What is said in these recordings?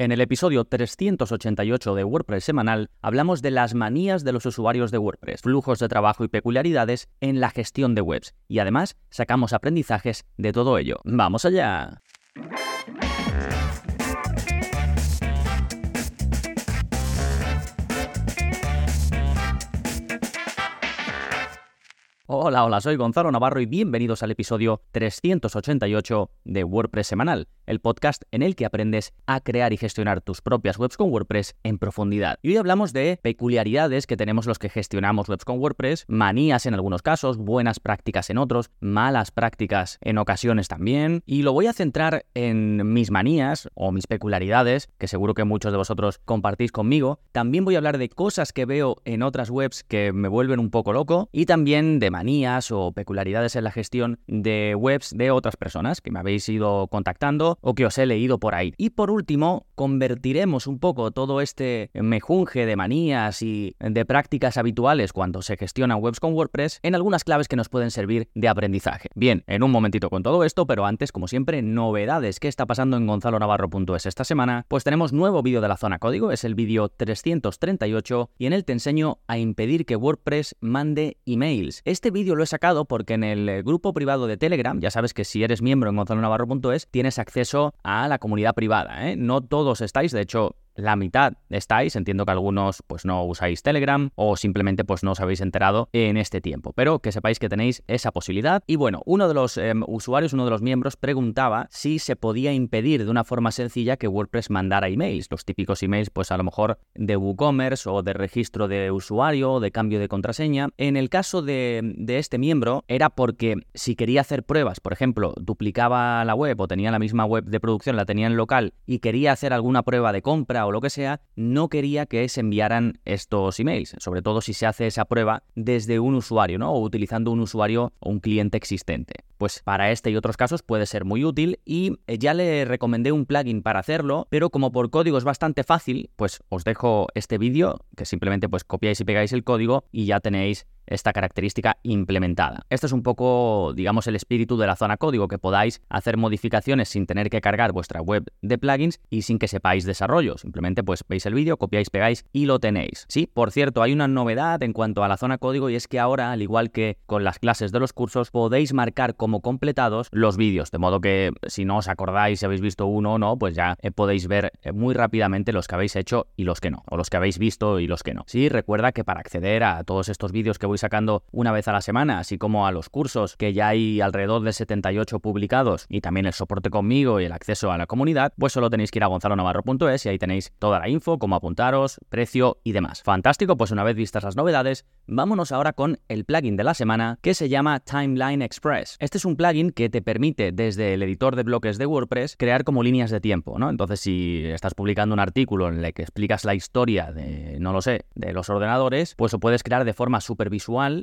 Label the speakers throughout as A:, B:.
A: En el episodio 388 de WordPress semanal hablamos de las manías de los usuarios de WordPress, flujos de trabajo y peculiaridades en la gestión de webs y además sacamos aprendizajes de todo ello. ¡Vamos allá! Hola, hola, soy Gonzalo Navarro y bienvenidos al episodio 388 de WordPress Semanal, el podcast en el que aprendes a crear y gestionar tus propias webs con WordPress en profundidad. Y hoy hablamos de peculiaridades que tenemos los que gestionamos webs con WordPress, manías en algunos casos, buenas prácticas en otros, malas prácticas en ocasiones también, y lo voy a centrar en mis manías o mis peculiaridades, que seguro que muchos de vosotros compartís conmigo. También voy a hablar de cosas que veo en otras webs que me vuelven un poco loco y también de manías o peculiaridades en la gestión de webs de otras personas que me habéis ido contactando o que os he leído por ahí. Y por último, convertiremos un poco todo este mejunje de manías y de prácticas habituales cuando se gestionan webs con WordPress en algunas claves que nos pueden servir de aprendizaje. Bien, en un momentito con todo esto, pero antes, como siempre, novedades. ¿Qué está pasando en gonzalonavarro.es esta semana? Pues tenemos nuevo vídeo de la zona código, es el vídeo 338 y en él te enseño a impedir que WordPress mande emails. Este este vídeo lo he sacado porque en el eh, grupo privado de Telegram, ya sabes que si eres miembro en gonzalonavarro.es, tienes acceso a la comunidad privada. ¿eh? No todos estáis, de hecho, la mitad estáis, entiendo que algunos pues no usáis Telegram o simplemente pues no os habéis enterado en este tiempo, pero que sepáis que tenéis esa posibilidad. Y bueno, uno de los em, usuarios, uno de los miembros preguntaba si se podía impedir de una forma sencilla que WordPress mandara emails, los típicos emails pues a lo mejor de WooCommerce o de registro de usuario o de cambio de contraseña. En el caso de, de este miembro era porque si quería hacer pruebas, por ejemplo, duplicaba la web o tenía la misma web de producción, la tenía en local y quería hacer alguna prueba de compra lo que sea, no quería que se enviaran estos emails, sobre todo si se hace esa prueba desde un usuario, ¿no? O utilizando un usuario o un cliente existente. Pues para este y otros casos puede ser muy útil y eh, ya le recomendé un plugin para hacerlo, pero como por código es bastante fácil, pues os dejo este vídeo que simplemente pues copiáis y pegáis el código y ya tenéis esta característica implementada. Esto es un poco, digamos, el espíritu de la zona código, que podáis hacer modificaciones sin tener que cargar vuestra web de plugins y sin que sepáis desarrollo. Simplemente pues veis el vídeo, copiáis, pegáis y lo tenéis. Sí, por cierto, hay una novedad en cuanto a la zona código y es que ahora, al igual que con las clases de los cursos, podéis marcar como completados los vídeos, de modo que si no os acordáis si habéis visto uno o no, pues ya eh, podéis ver eh, muy rápidamente los que habéis hecho y los que no, o los que habéis visto y los que no. Sí, recuerda que para acceder a todos estos vídeos que voy sacando una vez a la semana, así como a los cursos que ya hay alrededor de 78 publicados y también el soporte conmigo y el acceso a la comunidad, pues solo tenéis que ir a gonzalonavarro.es y ahí tenéis toda la info, cómo apuntaros, precio y demás. Fantástico, pues una vez vistas las novedades, vámonos ahora con el plugin de la semana que se llama Timeline Express. Este es un plugin que te permite desde el editor de bloques de WordPress crear como líneas de tiempo, ¿no? Entonces si estás publicando un artículo en el que explicas la historia de, no lo sé, de los ordenadores, pues lo puedes crear de forma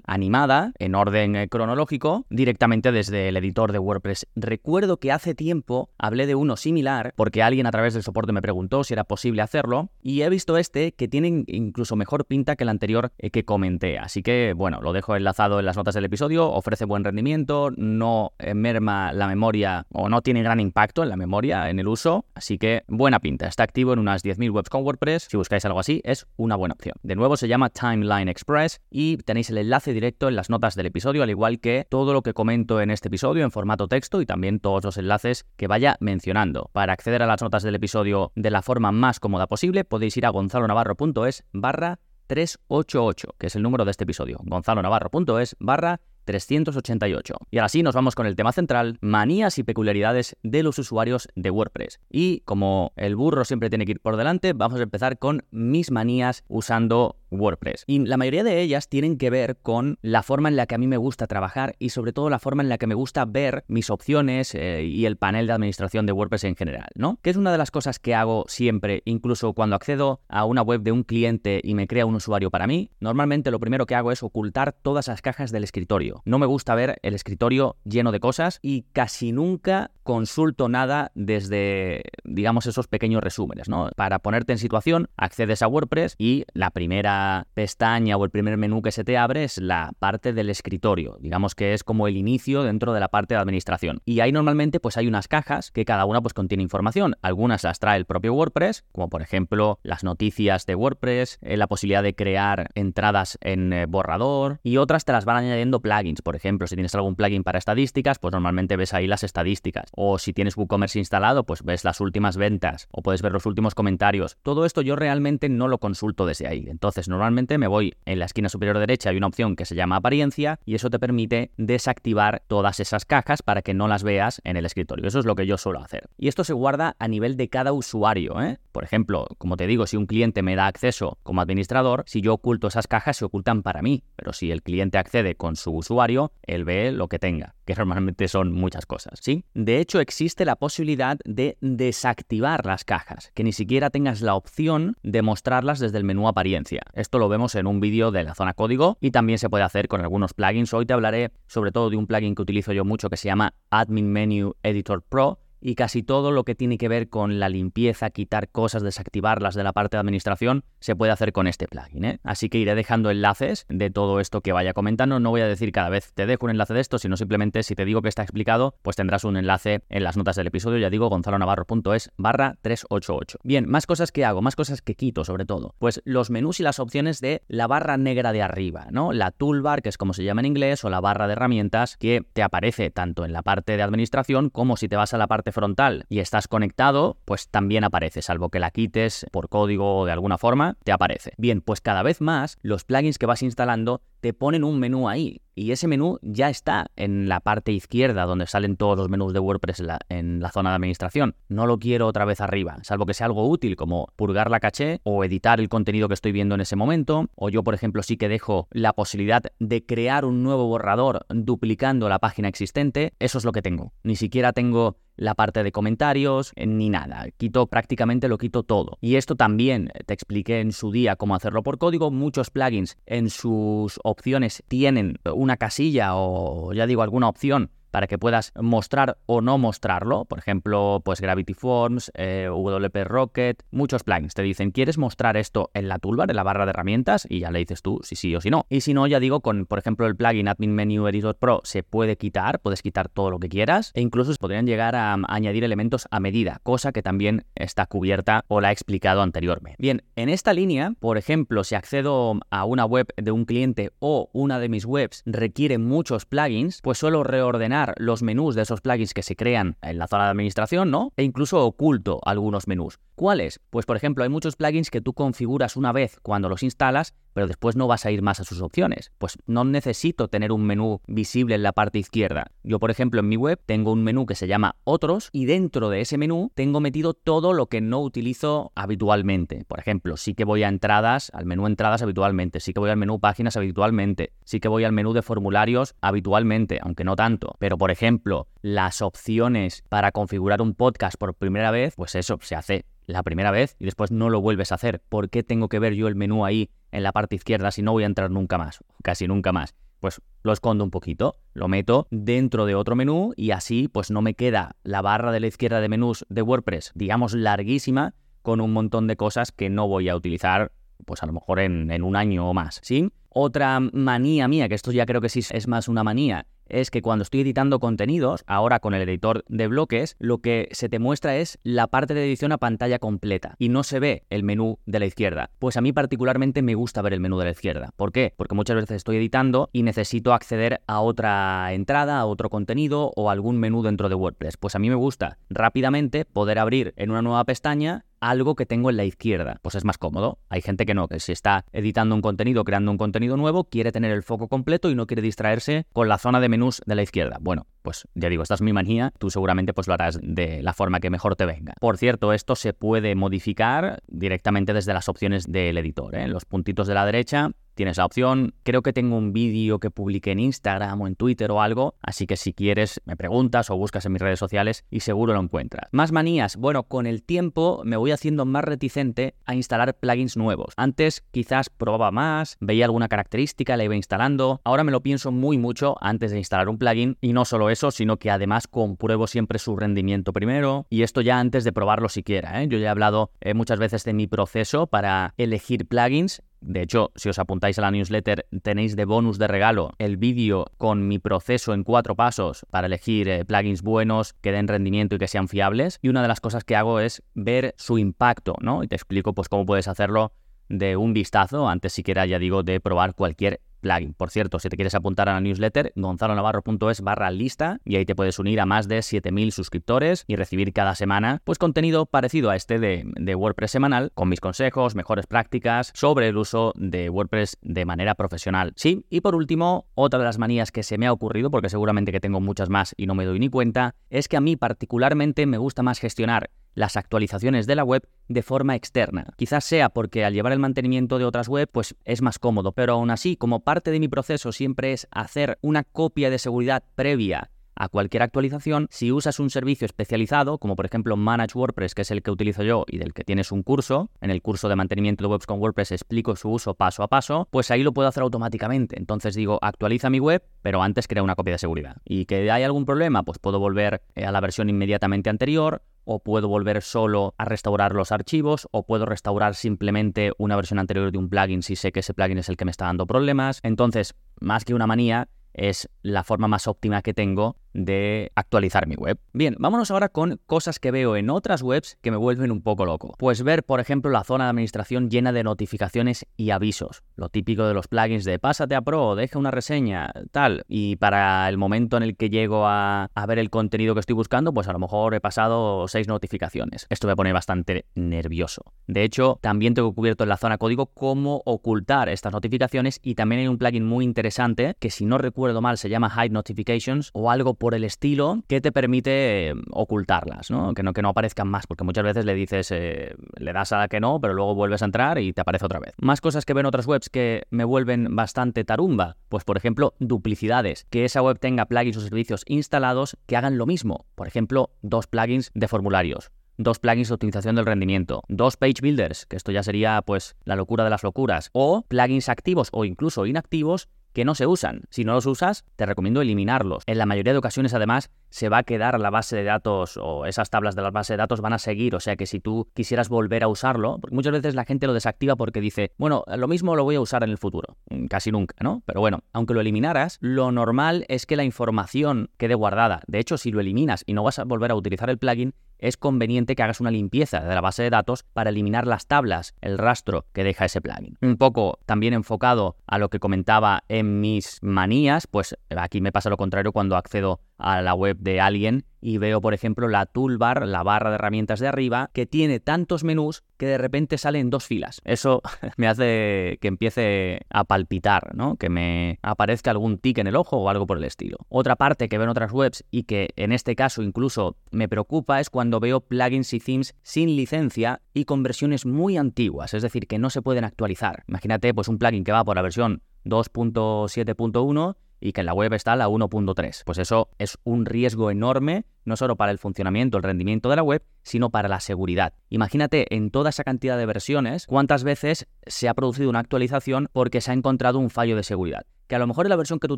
A: animada, en orden eh, cronológico, directamente desde el editor de WordPress. Recuerdo que hace tiempo hablé de uno similar, porque alguien a través del soporte me preguntó si era posible hacerlo, y he visto este que tiene incluso mejor pinta que el anterior eh, que comenté. Así que, bueno, lo dejo enlazado en las notas del episodio, ofrece buen rendimiento, no eh, merma la memoria o no tiene gran impacto en la memoria, en el uso, así que buena pinta. Está activo en unas 10.000 webs con WordPress, si buscáis algo así, es una buena opción. De nuevo se llama Timeline Express y tenéis el enlace directo en las notas del episodio, al igual que todo lo que comento en este episodio en formato texto y también todos los enlaces que vaya mencionando. Para acceder a las notas del episodio de la forma más cómoda posible, podéis ir a gonzalonavarro.es barra 388, que es el número de este episodio. gonzalonavarro.es barra 388. Y ahora sí, nos vamos con el tema central, manías y peculiaridades de los usuarios de WordPress. Y como el burro siempre tiene que ir por delante, vamos a empezar con mis manías usando WordPress. Y la mayoría de ellas tienen que ver con la forma en la que a mí me gusta trabajar y sobre todo la forma en la que me gusta ver mis opciones eh, y el panel de administración de WordPress en general, ¿no? Que es una de las cosas que hago siempre, incluso cuando accedo a una web de un cliente y me crea un usuario para mí, normalmente lo primero que hago es ocultar todas las cajas del escritorio. No me gusta ver el escritorio lleno de cosas y casi nunca consulto nada desde, digamos, esos pequeños resúmenes, ¿no? Para ponerte en situación, accedes a WordPress y la primera pestaña o el primer menú que se te abre es la parte del escritorio, digamos que es como el inicio dentro de la parte de administración. Y ahí normalmente pues hay unas cajas que cada una pues contiene información. Algunas las trae el propio WordPress, como por ejemplo las noticias de WordPress, eh, la posibilidad de crear entradas en eh, borrador y otras te las van añadiendo plugins. Por ejemplo, si tienes algún plugin para estadísticas, pues normalmente ves ahí las estadísticas. O si tienes WooCommerce instalado, pues ves las últimas ventas o puedes ver los últimos comentarios. Todo esto yo realmente no lo consulto desde ahí. Entonces, normalmente me voy en la esquina superior derecha, hay una opción que se llama apariencia y eso te permite desactivar todas esas cajas para que no las veas en el escritorio. Eso es lo que yo suelo hacer. Y esto se guarda a nivel de cada usuario. ¿eh? Por ejemplo, como te digo, si un cliente me da acceso como administrador, si yo oculto esas cajas, se ocultan para mí. Pero si el cliente accede con su usuario, él ve lo que tenga, que normalmente son muchas cosas. ¿sí? De hecho, existe la posibilidad de desactivar las cajas, que ni siquiera tengas la opción de mostrarlas desde el menú apariencia. Esto lo vemos en un vídeo de la zona código y también se puede hacer con algunos plugins. Hoy te hablaré sobre todo de un plugin que utilizo yo mucho que se llama Admin Menu Editor Pro y casi todo lo que tiene que ver con la limpieza, quitar cosas, desactivarlas de la parte de administración, se puede hacer con este plugin. ¿eh? Así que iré dejando enlaces de todo esto que vaya comentando. No voy a decir cada vez te dejo un enlace de esto, sino simplemente si te digo que está explicado, pues tendrás un enlace en las notas del episodio. Ya digo, gonzalonavarro.es barra 388. Bien, más cosas que hago, más cosas que quito sobre todo. Pues los menús y las opciones de la barra negra de arriba, ¿no? La toolbar, que es como se llama en inglés, o la barra de herramientas que te aparece tanto en la parte de administración como si te vas a la parte frontal y estás conectado, pues también aparece, salvo que la quites por código o de alguna forma, te aparece. Bien, pues cada vez más los plugins que vas instalando te ponen un menú ahí y ese menú ya está en la parte izquierda donde salen todos los menús de WordPress en la, zona de administración. No lo quiero otra vez arriba, salvo que sea algo útil como purgar la caché o editar el contenido que estoy viendo en ese momento. O yo, por ejemplo, sí que dejo la posibilidad de crear un nuevo borrador duplicando la página existente. Eso es lo que tengo. Ni siquiera tengo la parte de comentarios, eh, ni nada. Quito prácticamente lo quito todo. Y esto también te expliqué en su día cómo hacerlo por código. Muchos plugins en sus opciones tienen una casilla o ya digo alguna opción para que puedas mostrar o no mostrarlo. Por ejemplo, pues Gravity Forms, eh, WP Rocket, muchos plugins te dicen, ¿quieres mostrar esto en la toolbar, en la barra de herramientas? Y ya le dices tú si sí o si no. Y si no, ya digo, con por ejemplo el plugin Admin Menu Editor Pro se puede quitar, puedes quitar todo lo que quieras e incluso podrían llegar a añadir elementos a medida, cosa que también está cubierta o la he explicado anteriormente. Bien, en esta línea, por ejemplo, si accedo a una web de un cliente o una de mis webs requiere muchos plugins, pues suelo reordenar los menús de esos plugins que se crean en la zona de administración, ¿no? E incluso oculto algunos menús. ¿Cuáles? Pues por ejemplo, hay muchos plugins que tú configuras una vez cuando los instalas, pero después no vas a ir más a sus opciones. Pues no necesito tener un menú visible en la parte izquierda. Yo, por ejemplo, en mi web tengo un menú que se llama Otros y dentro de ese menú tengo metido todo lo que no utilizo habitualmente. Por ejemplo, sí que voy a entradas, al menú entradas habitualmente, sí que voy al menú páginas habitualmente, sí que voy al menú de formularios habitualmente, aunque no tanto. Pero, por ejemplo, las opciones para configurar un podcast por primera vez, pues eso se hace la primera vez y después no lo vuelves a hacer. ¿Por qué tengo que ver yo el menú ahí en la parte izquierda si no voy a entrar nunca más? Casi nunca más. Pues lo escondo un poquito, lo meto dentro de otro menú y así pues no me queda la barra de la izquierda de menús de WordPress, digamos, larguísima, con un montón de cosas que no voy a utilizar pues a lo mejor en, en un año o más, ¿sí? Otra manía mía, que esto ya creo que sí es más una manía, es que cuando estoy editando contenidos, ahora con el editor de bloques, lo que se te muestra es la parte de edición a pantalla completa y no se ve el menú de la izquierda. Pues a mí particularmente me gusta ver el menú de la izquierda. ¿Por qué? Porque muchas veces estoy editando y necesito acceder a otra entrada, a otro contenido o algún menú dentro de WordPress. Pues a mí me gusta rápidamente poder abrir en una nueva pestaña algo que tengo en la izquierda. Pues es más cómodo. Hay gente que no, que si está editando un contenido, creando un contenido nuevo, quiere tener el foco completo y no quiere distraerse con la zona de menús de la izquierda. Bueno, pues ya digo, esta es mi manía, tú seguramente pues lo harás de la forma que mejor te venga. Por cierto, esto se puede modificar directamente desde las opciones del editor. ¿eh? Los puntitos de la derecha tienes la opción. Creo que tengo un vídeo que publiqué en Instagram o en Twitter o algo, así que si quieres me preguntas o buscas en mis redes sociales y seguro lo encuentras. Más manías. Bueno, con el tiempo me voy haciendo más reticente a instalar plugins nuevos. Antes quizás probaba más, veía alguna característica, la iba instalando. Ahora me lo pienso muy mucho antes de instalar un plugin y no solo eso, sino que además compruebo siempre su rendimiento primero y esto ya antes de probarlo siquiera. ¿eh? Yo ya he hablado eh, muchas veces de mi proceso para elegir plugins de hecho, si os apuntáis a la newsletter, tenéis de bonus de regalo el vídeo con mi proceso en cuatro pasos para elegir eh, plugins buenos que den rendimiento y que sean fiables. Y una de las cosas que hago es ver su impacto, ¿no? Y te explico pues cómo puedes hacerlo de un vistazo antes siquiera, ya digo, de probar cualquier plugin. Por cierto, si te quieres apuntar a la newsletter, gonzalonavarro.es barra lista y ahí te puedes unir a más de 7.000 suscriptores y recibir cada semana pues contenido parecido a este de, de, WordPress semanal con mis consejos, mejores prácticas sobre el uso de WordPress de manera profesional. Sí, y por último, otra de las manías que se me ha ocurrido, porque seguramente que tengo muchas más y no me doy ni cuenta, es que a mí particularmente me gusta más gestionar las actualizaciones de la web de forma externa. Quizás sea porque al llevar el mantenimiento de otras web pues es más cómodo, pero aún así como parte de mi proceso siempre es hacer una copia de seguridad previa a cualquier actualización, si usas un servicio especializado, como por ejemplo Manage WordPress, que es el que utilizo yo y del que tienes un curso, en el curso de mantenimiento de webs con WordPress explico su uso paso a paso, pues ahí lo puedo hacer automáticamente. Entonces digo, actualiza mi web, pero antes crea una copia de seguridad. Y que hay algún problema, pues puedo volver eh, a la versión inmediatamente anterior o puedo volver solo a restaurar los archivos, o puedo restaurar simplemente una versión anterior de un plugin si sé que ese plugin es el que me está dando problemas. Entonces, más que una manía, es la forma más óptima que tengo de actualizar mi web. Bien, vámonos ahora con cosas que veo en otras webs que me vuelven un poco loco. Pues ver, por ejemplo, la zona de administración llena de notificaciones y avisos. Lo típico de los plugins de pásate a pro, deja una reseña, tal. Y para el momento en el que llego a, a ver el contenido que estoy buscando, pues a lo mejor he pasado seis notificaciones. Esto me pone bastante nervioso. De hecho, también tengo cubierto en la zona código cómo ocultar estas notificaciones y también hay un plugin muy interesante que si no recuerdo mal se llama Hide Notifications o algo el estilo que te permite eh, ocultarlas, ¿no? Que, no, que no aparezcan más, porque muchas veces le dices, eh, le das a que no, pero luego vuelves a entrar y te aparece otra vez. Más cosas que ven otras webs que me vuelven bastante tarumba, pues por ejemplo, duplicidades, que esa web tenga plugins o servicios instalados que hagan lo mismo, por ejemplo, dos plugins de formularios dos plugins de optimización del rendimiento, dos page builders, que esto ya sería pues la locura de las locuras, o plugins activos o incluso inactivos que no se usan. Si no los usas, te recomiendo eliminarlos. En la mayoría de ocasiones, además, se va a quedar la base de datos o esas tablas de la base de datos van a seguir. O sea que si tú quisieras volver a usarlo, muchas veces la gente lo desactiva porque dice, bueno, lo mismo lo voy a usar en el futuro. Mm, casi nunca, ¿no? Pero bueno, aunque lo eliminaras, lo normal es que la información quede guardada. De hecho, si lo eliminas y no vas a volver a utilizar el plugin, es conveniente que hagas una limpieza de la base de datos para eliminar las tablas, el rastro que deja ese plugin. Un poco también enfocado a lo que comentaba en mis manías, pues aquí me pasa lo contrario cuando accedo a la web de alguien y veo, por ejemplo, la toolbar, la barra de herramientas de arriba, que tiene tantos menús que de repente sale en dos filas. Eso me hace que empiece a palpitar, ¿no? Que me aparezca algún tic en el ojo o algo por el estilo. Otra parte que veo en otras webs y que en este caso incluso me preocupa es cuando veo plugins y themes sin licencia y con versiones muy antiguas, es decir, que no se pueden actualizar. Imagínate pues un plugin que va por la versión 2.7.1 y que en la web está la 1.3. Pues eso es un riesgo enorme, no solo para el funcionamiento, el rendimiento de la web, sino para la seguridad. Imagínate en toda esa cantidad de versiones cuántas veces se ha producido una actualización porque se ha encontrado un fallo de seguridad que a lo mejor en la versión que tú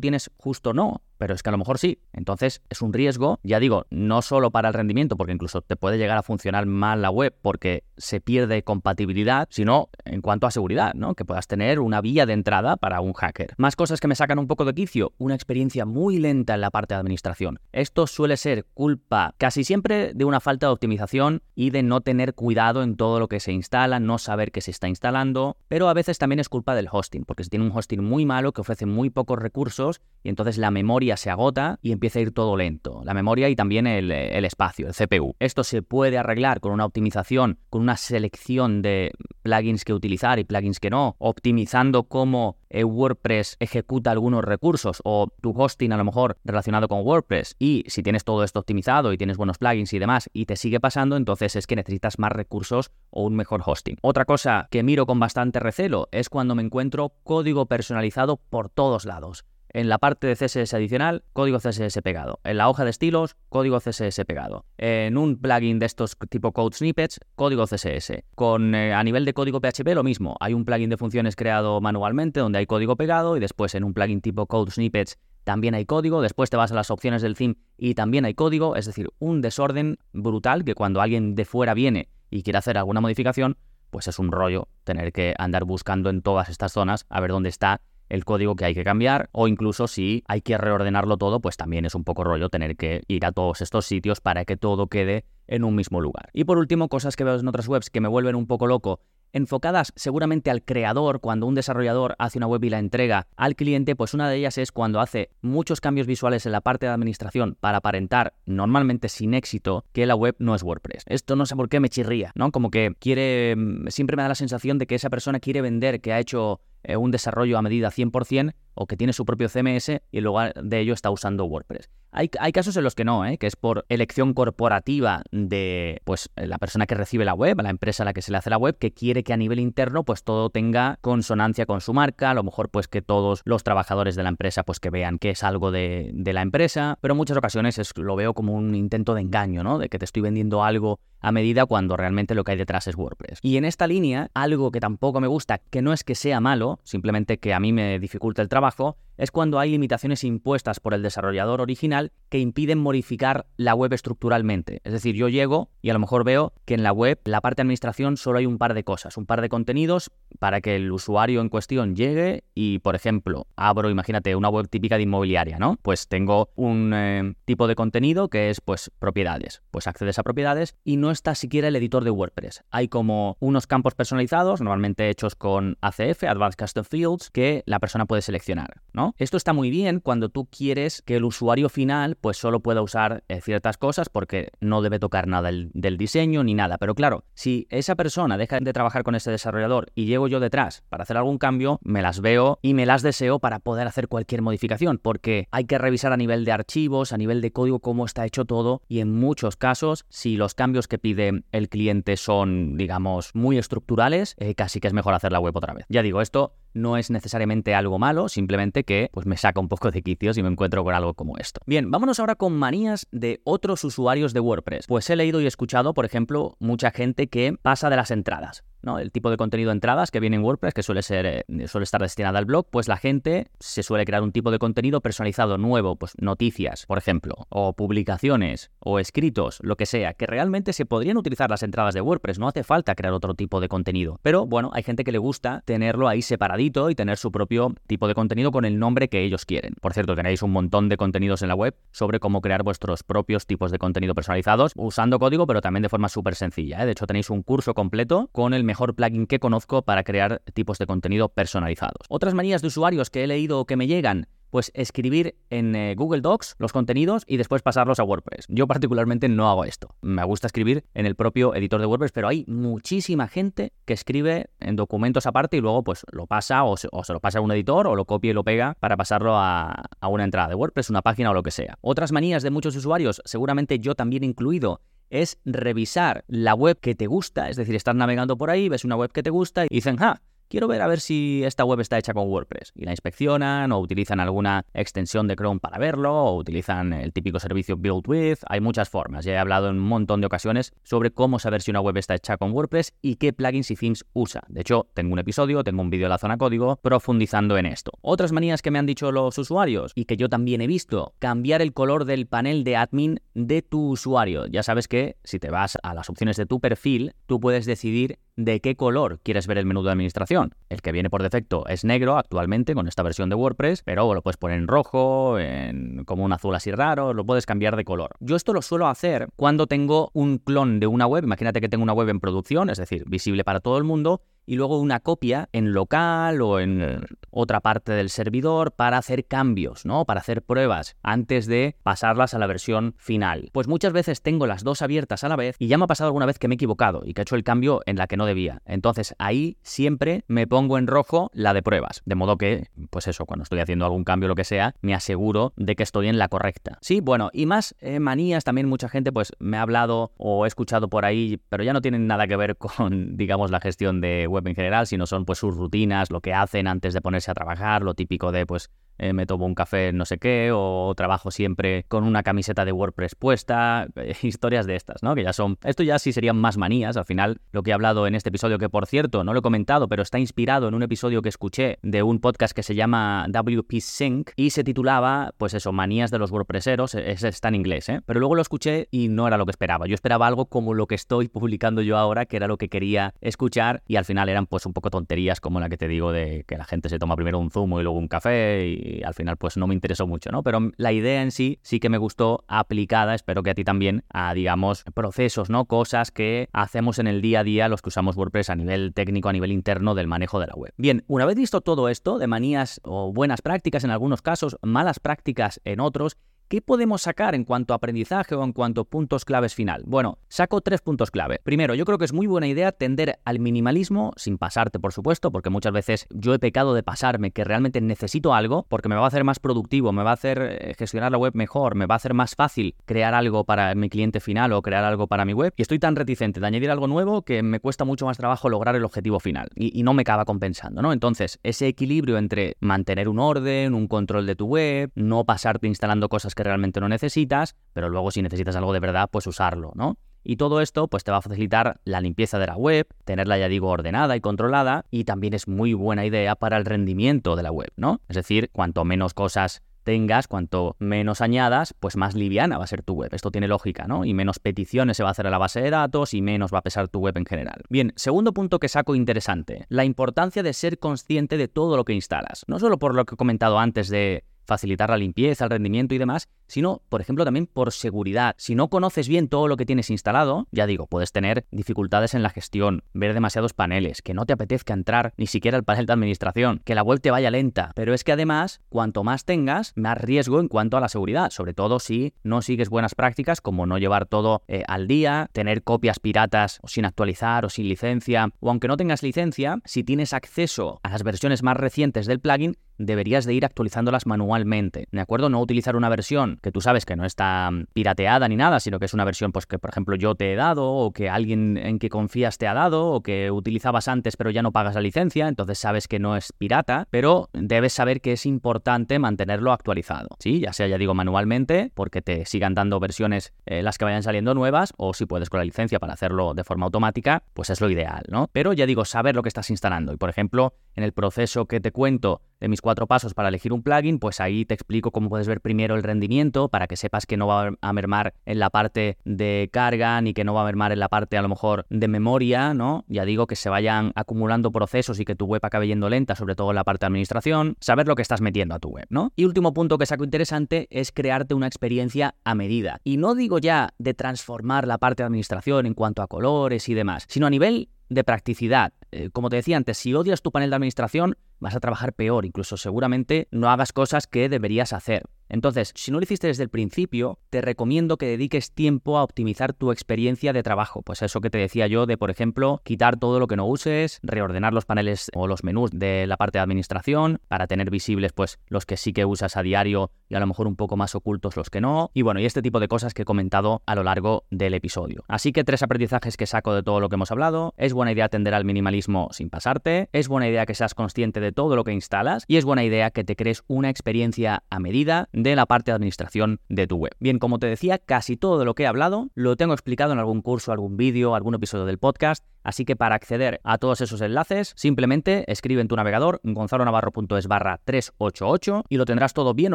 A: tienes justo no, pero es que a lo mejor sí. Entonces es un riesgo, ya digo, no solo para el rendimiento, porque incluso te puede llegar a funcionar mal la web porque se pierde compatibilidad, sino en cuanto a seguridad, ¿no? Que puedas tener una vía de entrada para un hacker. Más cosas que me sacan un poco de quicio, una experiencia muy lenta en la parte de administración. Esto suele ser culpa casi siempre de una falta de optimización y de no tener cuidado en todo lo que se instala, no saber qué se está instalando, pero a veces también es culpa del hosting, porque si tiene un hosting muy malo que ofrece muy muy pocos recursos y entonces la memoria se agota y empieza a ir todo lento. La memoria y también el, el espacio, el CPU. Esto se puede arreglar con una optimización, con una selección de plugins que utilizar y plugins que no, optimizando cómo eh, WordPress ejecuta algunos recursos o tu hosting a lo mejor relacionado con WordPress y si tienes todo esto optimizado y tienes buenos plugins y demás y te sigue pasando, entonces es que necesitas más recursos o un mejor hosting. Otra cosa que miro con bastante recelo es cuando me encuentro código personalizado por todos lados. En la parte de CSS adicional, código CSS pegado. En la hoja de estilos, código CSS pegado. En un plugin de estos tipo Code Snippets, código CSS. Con, eh, a nivel de código PHP, lo mismo. Hay un plugin de funciones creado manualmente donde hay código pegado y después en un plugin tipo Code Snippets también hay código. Después te vas a las opciones del theme y también hay código. Es decir, un desorden brutal que cuando alguien de fuera viene y quiere hacer alguna modificación, pues es un rollo tener que andar buscando en todas estas zonas a ver dónde está el código que hay que cambiar o incluso si hay que reordenarlo todo, pues también es un poco rollo tener que ir a todos estos sitios para que todo quede en un mismo lugar. Y por último, cosas que veo en otras webs que me vuelven un poco loco enfocadas seguramente al creador, cuando un desarrollador hace una web y la entrega al cliente, pues una de ellas es cuando hace muchos cambios visuales en la parte de administración para aparentar, normalmente sin éxito, que la web no es WordPress. Esto no sé por qué me chirría, ¿no? Como que quiere, mm, siempre me da la sensación de que esa persona quiere vender que ha hecho eh, un desarrollo a medida 100% o que tiene su propio CMS y en lugar de ello está usando WordPress. Hay, casos en los que no, ¿eh? que es por elección corporativa de pues, la persona que recibe la web, la empresa a la que se le hace la web, que quiere que a nivel interno pues, todo tenga consonancia con su marca, a lo mejor pues, que todos los trabajadores de la empresa pues, que vean que es algo de, de la empresa, pero en muchas ocasiones es, lo veo como un intento de engaño, ¿no? de que te estoy vendiendo algo a medida cuando realmente lo que hay detrás es WordPress. Y en esta línea, algo que tampoco me gusta, que no es que sea malo, simplemente que a mí me dificulta el trabajo, trabajo es cuando hay limitaciones impuestas por el desarrollador original que impiden modificar la web estructuralmente. Es decir, yo llego y a lo mejor veo que en la web, la parte de administración, solo hay un par de cosas, un par de contenidos para que el usuario en cuestión llegue y, por ejemplo, abro, imagínate, una web típica de inmobiliaria, ¿no? Pues tengo un eh, tipo de contenido que es, pues, propiedades. Pues accedes a propiedades y no está siquiera el editor de WordPress. Hay como unos campos personalizados, normalmente hechos con ACF, Advanced Custom Fields, que la persona puede seleccionar, ¿no? Esto está muy bien cuando tú quieres que el usuario final pues solo pueda usar eh, ciertas cosas porque no debe tocar nada del, diseño ni nada. Pero claro, si esa persona deja de trabajar con ese desarrollador y llego yo detrás para hacer algún cambio, me las veo y me las deseo para poder hacer cualquier modificación porque hay que revisar a nivel de archivos, a nivel de código cómo está hecho todo y en muchos casos si los cambios que pide el cliente son digamos muy estructurales, eh, casi que es mejor hacer la web otra vez. Ya digo, esto no es necesariamente algo malo, simplemente que pues me saca un poco de quicios y me encuentro con algo como esto. Bien, vámonos ahora con manías de otros usuarios de WordPress. Pues he leído y escuchado, por ejemplo, mucha gente que pasa de las entradas. ¿No? El tipo de contenido de entradas que viene en WordPress, que suele ser, eh, suele estar destinada al blog, pues la gente se suele crear un tipo de contenido personalizado nuevo, pues noticias, por ejemplo, o publicaciones, o escritos, lo que sea, que realmente se podrían utilizar las entradas de WordPress, no hace falta crear otro tipo de contenido. Pero bueno, hay gente que le gusta tenerlo ahí separadito y tener su propio tipo de contenido con el nombre que ellos quieren. Por cierto, tenéis un montón de contenidos en la web sobre cómo crear vuestros propios tipos de contenido personalizados usando código, pero también de forma súper sencilla. ¿eh? De hecho, tenéis un curso completo con el mejor plugin que conozco para crear tipos de contenido personalizados. Otras manías de usuarios que he leído o que me llegan pues escribir en eh, Google Docs los contenidos y después pasarlos a WordPress. Yo particularmente no hago esto. Me gusta escribir en el propio editor de WordPress, pero hay muchísima gente que escribe en documentos aparte y luego pues lo pasa o se, lo pasa a un editor o lo copia y lo pega para pasarlo a, a una entrada de WordPress, una página o lo que sea. Otras manías de muchos usuarios, seguramente yo también incluido, es revisar la web que te gusta, es decir, estás navegando por ahí, ves una web que te gusta y dicen, ja, quiero ver a ver si esta web está hecha con WordPress. Y la inspeccionan o utilizan alguna extensión de Chrome para verlo o utilizan el típico servicio Build With. Hay muchas formas. Ya he hablado en un montón de ocasiones sobre cómo saber si una web está hecha con WordPress y qué plugins y themes usa. De hecho, tengo un episodio, tengo un vídeo de la zona código profundizando en esto. Otras manías que me han dicho los usuarios y que yo también he visto, cambiar el color del panel de admin de tu usuario. Ya sabes que si te vas a las opciones de tu perfil, tú puedes decidir de qué color quieres ver el menú de administración. El que viene por defecto es negro actualmente con esta versión de WordPress, pero lo puedes poner en rojo, en como un azul así raro, lo puedes cambiar de color. Yo esto lo suelo hacer cuando tengo un clon de una web, imagínate que tengo una web en producción, es decir, visible para todo el mundo, y luego una copia en local o en otra parte del servidor para hacer cambios, ¿no? Para hacer pruebas antes de pasarlas a la versión final. Pues muchas veces tengo las dos abiertas a la vez y ya me ha pasado alguna vez que me he equivocado y que he hecho el cambio en la que no debía. Entonces ahí siempre me pongo en rojo la de pruebas, de modo que, pues eso, cuando estoy haciendo algún cambio o lo que sea, me aseguro de que estoy en la correcta. Sí, bueno, y más eh, manías, también mucha gente pues me ha hablado o he escuchado por ahí, pero ya no tienen nada que ver con, digamos, la gestión de web en general, sino son pues sus rutinas, lo que hacen antes de ponerse a trabajar, lo típico de pues eh, me tomo un café no sé qué, o trabajo siempre con una camiseta de WordPress puesta, eh, historias de estas, ¿no? Que ya son, esto ya sí serían más manías, al final lo que he hablado en este episodio, que por cierto, no lo he comentado, pero está inspirado en un episodio que escuché de un podcast que se llama WP Sync y se titulaba, pues eso, manías de los WordPresseros, e-, ese está en inglés, ¿eh? Pero luego lo escuché y no era lo que esperaba, yo esperaba algo como lo que estoy publicando yo ahora, que era lo que quería escuchar y al final eran pues un poco tonterías como la que te digo de que la gente se toma primero un zumo y luego un café y y al final pues no me interesó mucho, ¿no? Pero la idea en sí sí que me gustó aplicada, espero que a ti también, a digamos procesos, ¿no? Cosas que hacemos en el día a día los que usamos WordPress a nivel técnico, a nivel interno del manejo de la web. Bien, una vez visto todo esto de manías o buenas prácticas en algunos casos, malas prácticas en otros, ¿Qué podemos sacar en cuanto a aprendizaje o en cuanto a puntos claves final? Bueno, saco tres puntos clave. Primero, yo creo que es muy buena idea tender al minimalismo, sin pasarte, por supuesto, porque muchas veces yo he pecado de pasarme que realmente necesito algo, porque me va a hacer más productivo, me va a hacer eh, gestionar la web mejor, me va a hacer más fácil crear algo para mi cliente final o crear algo para mi web. Y estoy tan reticente de añadir algo nuevo que me cuesta mucho más trabajo lograr el objetivo final y, no me acaba compensando, ¿no? Entonces, ese equilibrio entre mantener un orden, un control de tu web, no pasarte instalando cosas que realmente no necesitas, pero luego si necesitas algo de verdad, pues usarlo, ¿no? Y todo esto pues te va a facilitar la limpieza de la web, tenerla ya digo ordenada y controlada y también es muy buena idea para el rendimiento de la web, ¿no? Es decir, cuanto menos cosas tengas, cuanto menos añadas, pues más liviana va a ser tu web. Esto tiene lógica, ¿no? Y menos peticiones se va a hacer a la base de datos y menos va a pesar tu web en general. Bien, segundo punto que saco interesante, la importancia de ser consciente de todo lo que instalas. No solo por lo que he comentado antes de facilitar la limpieza, el rendimiento y demás, sino, por ejemplo, también por seguridad. Si no conoces bien todo lo que tienes instalado, ya digo, puedes tener dificultades en la gestión, ver demasiados paneles, que no te apetezca entrar ni siquiera al panel de administración, que la te vaya lenta. Pero es que además, cuanto más tengas, más riesgo en cuanto a la seguridad, sobre todo si no sigues buenas prácticas como no llevar todo eh, al día, tener copias piratas o sin actualizar o sin licencia, o aunque no tengas licencia, si tienes acceso a las versiones más recientes del plugin, deberías de ir actualizándolas manualmente, ¿de acuerdo? No utilizar una versión que tú sabes que no está mm, pirateada ni nada, sino que es una versión pues que por ejemplo yo te he dado o que alguien en que confías te ha dado o que utilizabas antes pero ya no pagas la licencia, entonces sabes que no es pirata, pero debes saber que es importante mantenerlo actualizado, ¿sí? Ya sea ya digo manualmente porque te sigan dando versiones eh, las que vayan saliendo nuevas o si puedes con la licencia para hacerlo de forma automática, pues es lo ideal, ¿no? Pero ya digo, saber lo que estás instalando y por ejemplo en el proceso que te cuento de mis cuatro pasos para elegir un plugin, pues ahí te explico cómo puedes ver primero el rendimiento para que sepas que no va a mermar en la parte de carga ni que no va a mermar en la parte a lo mejor de memoria, ¿no? Ya digo que se vayan acumulando procesos y que tu web acabe yendo lenta, sobre todo en la parte de administración, saber lo que estás metiendo a tu web, ¿no? Y último punto que saco interesante es crearte una experiencia a medida. Y no digo ya de transformar la parte de administración en cuanto a colores y demás, sino a nivel de practicidad. Eh, como te decía antes, si odias tu panel de administración, vas a trabajar peor, incluso seguramente no hagas cosas que deberías hacer. Entonces, si no lo hiciste desde el principio, te recomiendo que dediques tiempo a optimizar tu experiencia de trabajo. Pues eso que te decía yo de, por ejemplo, quitar todo lo que no uses, reordenar los paneles o los menús de la parte de administración para tener visibles pues los que sí que usas a diario y a lo mejor un poco más ocultos los que no. Y bueno, y este tipo de cosas que he comentado a lo largo del episodio. Así que tres aprendizajes que saco de todo lo que hemos hablado. Es buena idea atender al minimalismo sin pasarte. Es buena idea que seas consciente de todo lo que instalas. Y es buena idea que te crees una experiencia a medida de la parte de administración de tu web. Bien, como te decía, casi todo de lo que he hablado lo tengo explicado en algún curso, algún vídeo, algún episodio del podcast, así que para acceder a todos esos enlaces, simplemente escribe en tu navegador gonzalonavarro.es barra 388 y lo tendrás todo bien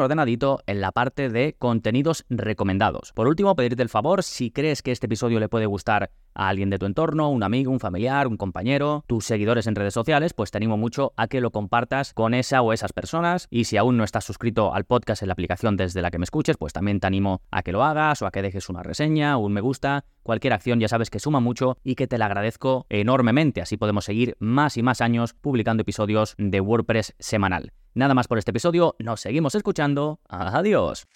A: ordenadito en la parte de contenidos recomendados. Por último, pedirte el favor, si crees que este episodio le puede gustar a alguien de tu entorno, un amigo, un familiar, un compañero, tus seguidores en redes sociales, pues te animo mucho a que lo compartas con esa o esas personas y si aún no estás suscrito al podcast en la aplicación desde la que me escuches, pues también te animo a que lo hagas o a que dejes una reseña, un me gusta, cualquier acción ya sabes que suma mucho y que te la agradezco enormemente, así podemos seguir más y más años publicando episodios de WordPress semanal. Nada más por este episodio, nos seguimos escuchando. Adiós.